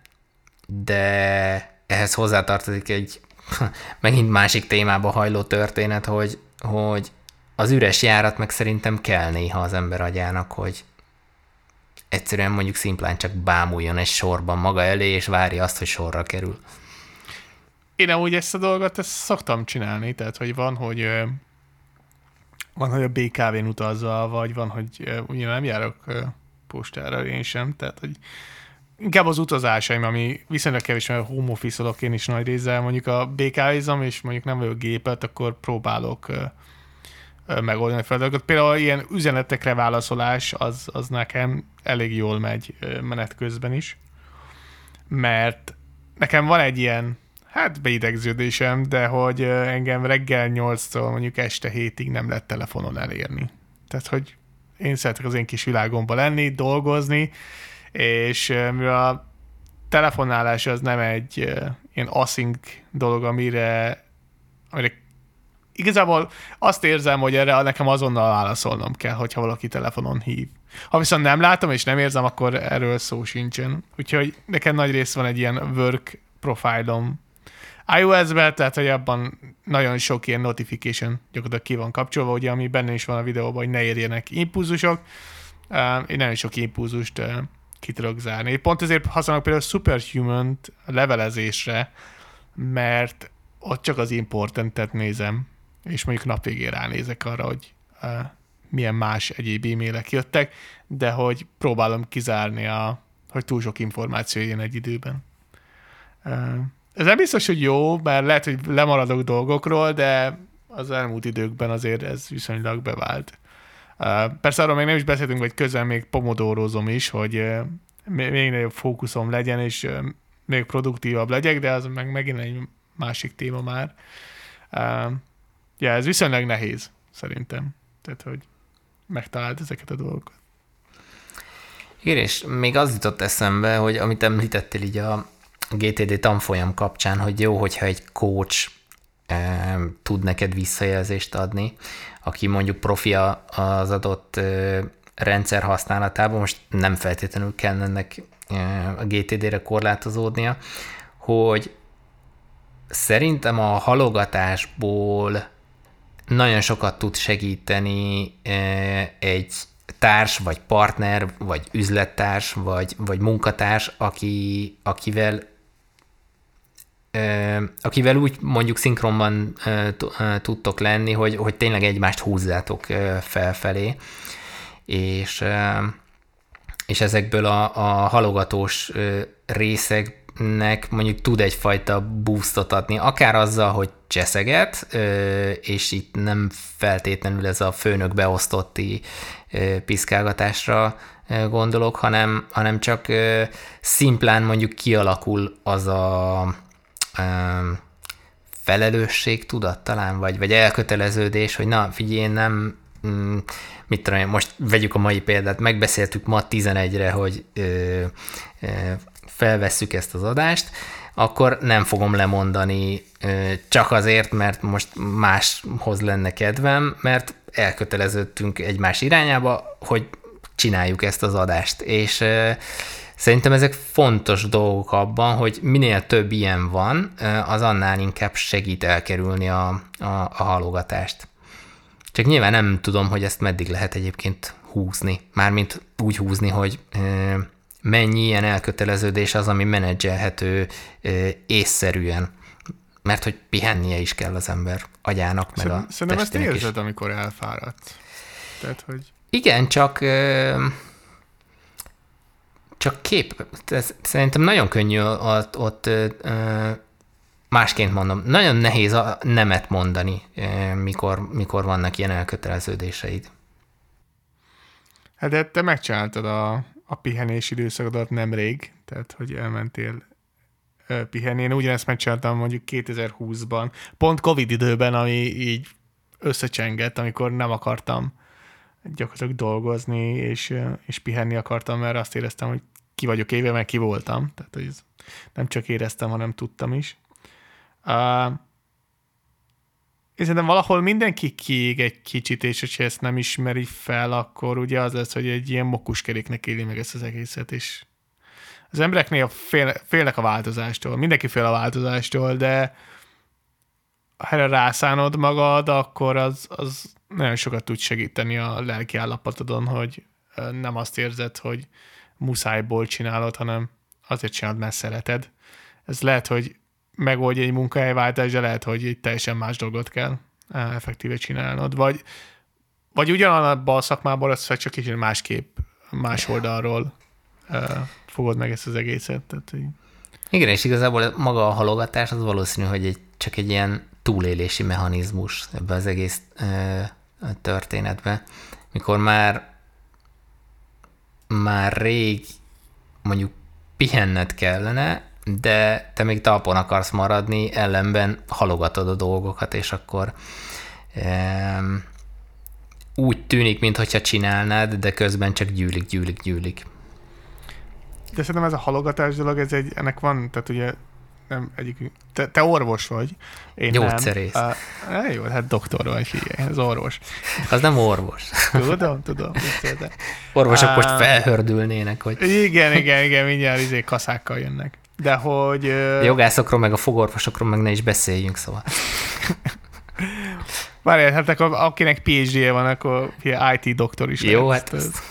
de ehhez hozzátartozik egy megint másik témába hajló történet, hogy, hogy az üres járat meg szerintem kell néha az ember agyának, hogy egyszerűen mondjuk szimplán csak bámuljon egy sorban maga elé, és várja azt, hogy sorra kerül.
Én amúgy ezt a dolgot ezt szoktam csinálni, tehát hogy van, hogy van, hogy a BKV-n utazva, vagy van, hogy ugye nem járok postára, én sem, tehát hogy inkább az utazásaim, ami viszonylag kevés, mert home office én is nagy részzel, mondjuk a BKV-zom, és mondjuk nem vagyok gépet, akkor próbálok megoldani a feladatokat. Például ilyen üzenetekre válaszolás, az, az nekem elég jól megy menet közben is, mert nekem van egy ilyen, hát beidegződésem, de hogy engem reggel 8-tól mondjuk este 7-ig nem lehet telefonon elérni. Tehát, hogy én szeretek az én kis világomba lenni, dolgozni, és mivel a telefonálás az nem egy ilyen async dolog, amire, amire igazából azt érzem, hogy erre nekem azonnal válaszolnom kell, hogyha valaki telefonon hív. Ha viszont nem látom és nem érzem, akkor erről szó sincsen. Úgyhogy nekem nagy rész van egy ilyen work profilom iOS-ben, tehát hogy abban nagyon sok ilyen notification gyakorlatilag ki van kapcsolva, ugye, ami benne is van a videóban, hogy ne érjenek impulzusok, én nagyon sok impulzust ki tudok zárni. Pont ezért használok például superhuman levelezésre, mert ott csak az importantet nézem, és mondjuk nap végén ránézek arra, hogy uh, milyen más egyéb e-mailek jöttek, de hogy próbálom kizárni, a, hogy túl sok információ jön egy időben. Uh, ez nem biztos, hogy jó, mert lehet, hogy lemaradok dolgokról, de az elmúlt időkben azért ez viszonylag bevált. Uh, persze arról még nem is beszéltünk, hogy közben még pomodórozom is, hogy uh, még nagyobb fókuszom legyen, és uh, még produktívabb legyek, de az meg megint egy másik téma már. Ja, ez viszonylag nehéz, szerintem. Tehát, hogy megtalált ezeket a dolgokat.
Igen, és még az jutott eszembe, hogy amit említettél így a GTD tanfolyam kapcsán, hogy jó, hogyha egy coach e, tud neked visszajelzést adni, aki mondjuk profi az adott e, rendszer használatában, most nem feltétlenül kell ennek e, a GTD-re korlátozódnia, hogy szerintem a halogatásból nagyon sokat tud segíteni egy társ, vagy partner, vagy üzlettárs, vagy, vagy munkatárs, aki, akivel akivel úgy mondjuk szinkronban tudtok lenni, hogy, hogy tényleg egymást húzzátok felfelé, és, és ezekből a, a halogatós részeknek mondjuk tud egyfajta boostot adni, akár azzal, hogy cseszeget, és itt nem feltétlenül ez a főnök beosztotti piszkálgatásra gondolok, hanem, hanem csak szimplán mondjuk kialakul az a felelősség tudat talán, vagy, vagy elköteleződés, hogy na, figyelj, én nem, mm, mit tudom most vegyük a mai példát, megbeszéltük ma 11-re, hogy felvesszük ezt az adást, akkor nem fogom lemondani csak azért, mert most máshoz lenne kedvem, mert elköteleződtünk egymás irányába, hogy csináljuk ezt az adást. És Szerintem ezek fontos dolgok abban, hogy minél több ilyen van, az annál inkább segít elkerülni a, a, a halogatást. Csak nyilván nem tudom, hogy ezt meddig lehet egyébként húzni. Mármint úgy húzni, hogy mennyi ilyen elköteleződés az, ami menedzselhető észszerűen. Mert hogy pihennie is kell az ember agyának, meg a
Szerintem ezt érzed,
is.
amikor elfáradt. Tehát, hogy...
Igen, csak csak kép, ez szerintem nagyon könnyű ott, ott másként mondom, nagyon nehéz a nemet mondani, mikor, mikor vannak ilyen elköteleződéseid.
Hát de te megcsináltad a, a pihenés időszakodat nemrég, tehát hogy elmentél pihenni. Én ugyanezt megcsináltam mondjuk 2020-ban, pont Covid időben, ami így összecsengett, amikor nem akartam gyakorlatilag dolgozni, és, és pihenni akartam, mert azt éreztem, hogy ki vagyok éve, mert ki voltam. Tehát, hogy ez nem csak éreztem, hanem tudtam is. És szerintem valahol mindenki kiég egy kicsit, és hogyha ezt nem ismeri fel, akkor ugye az lesz, hogy egy ilyen mokuskeréknek éli meg ezt az egészet, és az embereknél fél, félnek a változástól, mindenki fél a változástól, de ha rászánod magad, akkor az, az nagyon sokat tud segíteni a lelki állapotodon, hogy nem azt érzed, hogy muszájból csinálod, hanem azért csinálod, mert szereted. Ez lehet, hogy megoldja egy munkahelyváltás, de lehet, hogy egy teljesen más dolgot kell eh, effektíve csinálnod. Vagy, vagy ugyanabban a szakmából ezt csak kicsit másképp, más oldalról uh, fogod meg ezt az egészet. Tehát, hogy...
Igen, és igazából maga a halogatás az valószínű, hogy egy, csak egy ilyen túlélési mechanizmus ebbe az egész uh, történetbe, mikor már már rég mondjuk pihenned kellene, de te még talpon akarsz maradni, ellenben halogatod a dolgokat, és akkor um, úgy tűnik, mintha csinálnád, de közben csak gyűlik, gyűlik, gyűlik.
De szerintem ez a halogatás dolog, ez egy, ennek van, tehát ugye nem egyik, te, te orvos vagy.
Én Gyógyszerész. Nem.
Uh, jó, hát doktor vagy, figyelj, ez orvos.
Az nem orvos.
Tudom, tudom.
Orvosok uh, most felhördülnének, hogy...
Igen, igen, igen, mindjárt izé kaszákkal jönnek. De hogy...
A jogászokról, meg a fogorvosokról meg ne is beszéljünk, szóval.
Várjál, hát akkor akinek PhD-je van, akkor IT doktor is
Jó, lehet, hát ezt...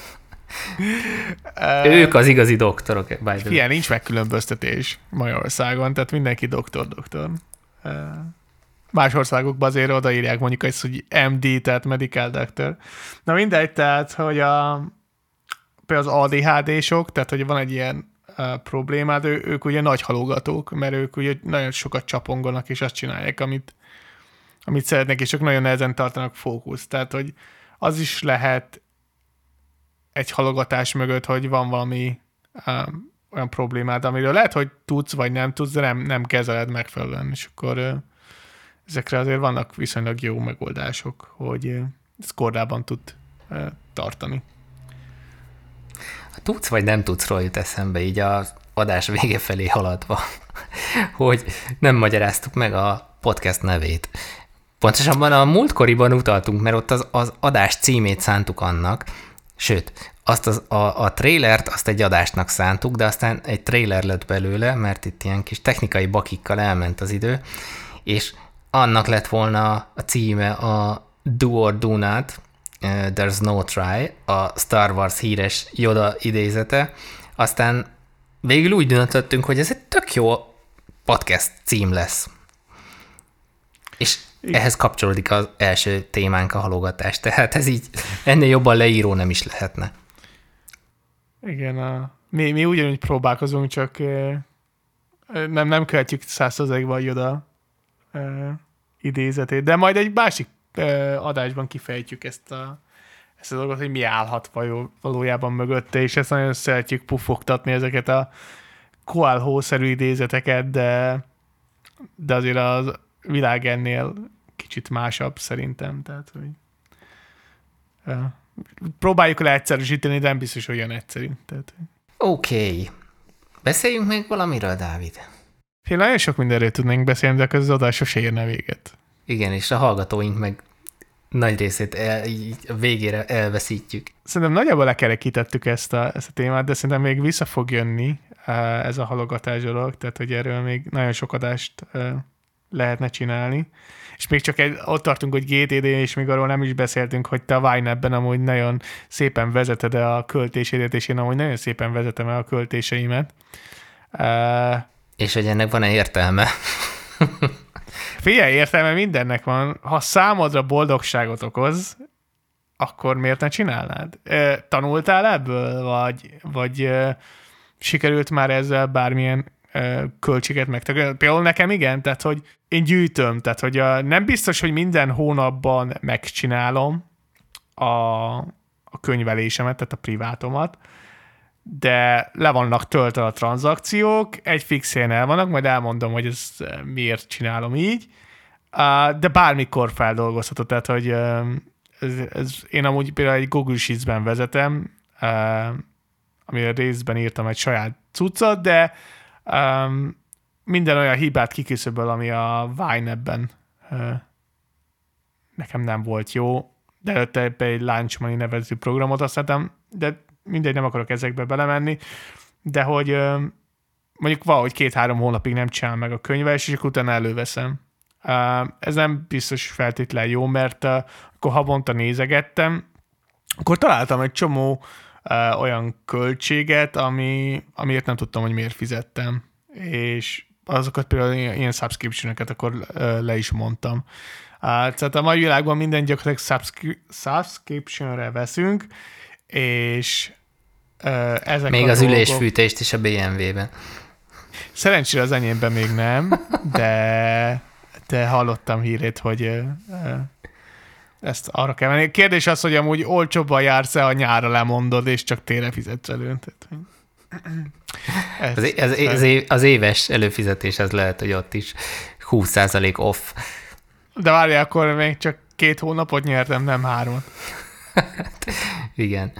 Ők az igazi doktorok, by the.
Ilyen nincs megkülönböztetés Magyarországon, tehát mindenki doktor-doktor. Más országokban azért odaírják mondjuk ezt, hogy MD, tehát Medical Doctor. Na mindegy, tehát, hogy a, például az ADHD-sok, tehát hogy van egy ilyen problémád, ő, ők ugye nagy halogatók, mert ők ugye nagyon sokat csapongolnak, és azt csinálják, amit, amit szeretnek, és ők nagyon nehezen tartanak fókusz. Tehát, hogy az is lehet egy halogatás mögött, hogy van valami um, olyan problémád, amiről lehet, hogy tudsz, vagy nem tudsz, de nem, nem kezeled megfelelően, és akkor uh, ezekre azért vannak viszonylag jó megoldások, hogy uh, ez kordában tud uh, tartani.
Tudsz vagy nem tudsz róla jut eszembe így az adás vége felé haladva, hogy nem magyaráztuk meg a podcast nevét. Pontosabban a múltkoriban utaltunk, mert ott az, az adás címét szántuk annak, sőt, azt az, a, a trailert azt egy adásnak szántuk, de aztán egy trailer lett belőle, mert itt ilyen kis technikai bakikkal elment az idő, és annak lett volna a címe a Do or Do Not, There's No Try, a Star Wars híres Yoda idézete, aztán végül úgy döntöttünk, hogy ez egy tök jó podcast cím lesz. És igen. ehhez kapcsolódik az első témánk, a halogatás. Tehát ez így ennél jobban leíró nem is lehetne.
Igen, a, mi, mi ugyanúgy próbálkozunk, csak nem, nem követjük százszerzékban Joda idézetét, de majd egy másik adásban kifejtjük ezt a, ezt a dolgot, hogy mi állhat valójában mögötte, és ezt nagyon szeretjük pufogtatni ezeket a koalhószerű idézeteket, de, de azért az világ ennél kicsit másabb szerintem, tehát hogy uh, próbáljuk le egyszerűsíteni, de nem biztos, hogy olyan egyszerű. Tehát,
Oké. Okay. Beszéljünk még valamiről, Dávid.
Én nagyon sok mindenről tudnénk beszélni, de az adás sose érne véget.
Igen, és a hallgatóink meg nagy részét el, így végére elveszítjük.
Szerintem nagyjából lekerekítettük ezt a, ezt a témát, de szerintem még vissza fog jönni ez a halogatás dolog, tehát hogy erről még nagyon sok adást lehetne csinálni. És még csak egy, ott tartunk, hogy GTD, és még arról nem is beszéltünk, hogy te a Wine-ben amúgy nagyon szépen vezeted a költésédet, és én amúgy nagyon szépen vezetem el a költéseimet.
Uh, és hogy ennek van-e értelme?
Figyelj, értelme mindennek van. Ha számodra boldogságot okoz, akkor miért ne csinálnád? Tanultál ebből, vagy, vagy sikerült már ezzel bármilyen költséget megtakarítani? Például nekem igen, tehát hogy én gyűjtöm, tehát hogy a, nem biztos, hogy minden hónapban megcsinálom a, a könyvelésemet, tehát a privátomat, de le vannak töltve a tranzakciók, egy fix el vannak, majd elmondom, hogy ez miért csinálom így, de bármikor feldolgozható, tehát hogy ez, ez, én amúgy például egy Google Sheets-ben vezetem, amire részben írtam egy saját cuccot, de minden olyan hibát kiküszöböl, ami a Vine-ebben uh, nekem nem volt jó, de előtte egy Launch Money nevező programot használtam, de mindegy, nem akarok ezekbe belemenni, de hogy mondjuk valahogy két-három hónapig nem csinál meg a könyves, és akkor utána előveszem. Ez nem biztos feltétlen jó, mert akkor havonta nézegettem, akkor találtam egy csomó olyan költséget, ami, amiért nem tudtam, hogy miért fizettem. És azokat például ilyen subscription akkor le is mondtam. Tehát a mai világban minden gyakorlatilag subscri- subscription-re veszünk, és uh, ezek
Még az dolgok... ülésfűtést is a BMW-ben.
Szerencsére az enyémben még nem, de, de hallottam hírét, hogy uh, ezt arra kell menni. Kérdés az, hogy amúgy olcsóbban jársz-e, a nyára lemondod, és csak tére fizetsz elő.
Ez, az, az, az, az éves előfizetés az lehet, hogy ott is 20% off.
De várj, akkor még csak két hónapot nyertem, nem három.
Igen.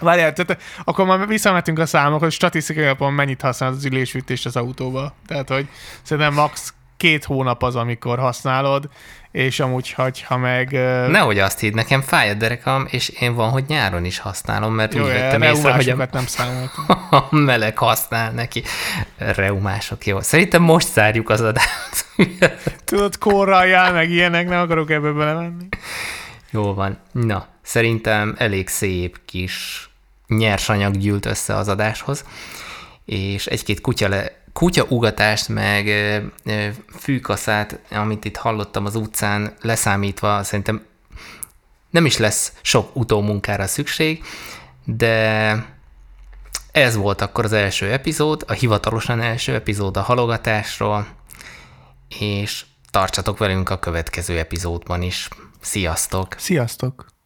Várjál, tehát akkor már visszamentünk a számok, hogy statisztikai alapon mennyit használ az ülésfűtést az autóba. Tehát, hogy szerintem max. két hónap az, amikor használod, és amúgy, ha meg...
Nehogy azt hidd, nekem fáj a derekam, és én van, hogy nyáron is használom, mert Jó, úgy vettem észre, hogy a,
nem számoltam.
a meleg használ neki. Reumások, jó. Szerintem most szárjuk az adást.
Tudod, korral meg ilyenek, nem akarok ebbe belemenni.
Jó van. Na, szerintem elég szép kis nyersanyag gyűlt össze az adáshoz, és egy-két kutya, le, kutya ugatást, meg ö, fűkaszát, amit itt hallottam az utcán, leszámítva, szerintem nem is lesz sok utómunkára szükség, de ez volt akkor az első epizód, a hivatalosan első epizód a halogatásról, és tartsatok velünk a következő epizódban is. Sziasztok!
Sziasztok!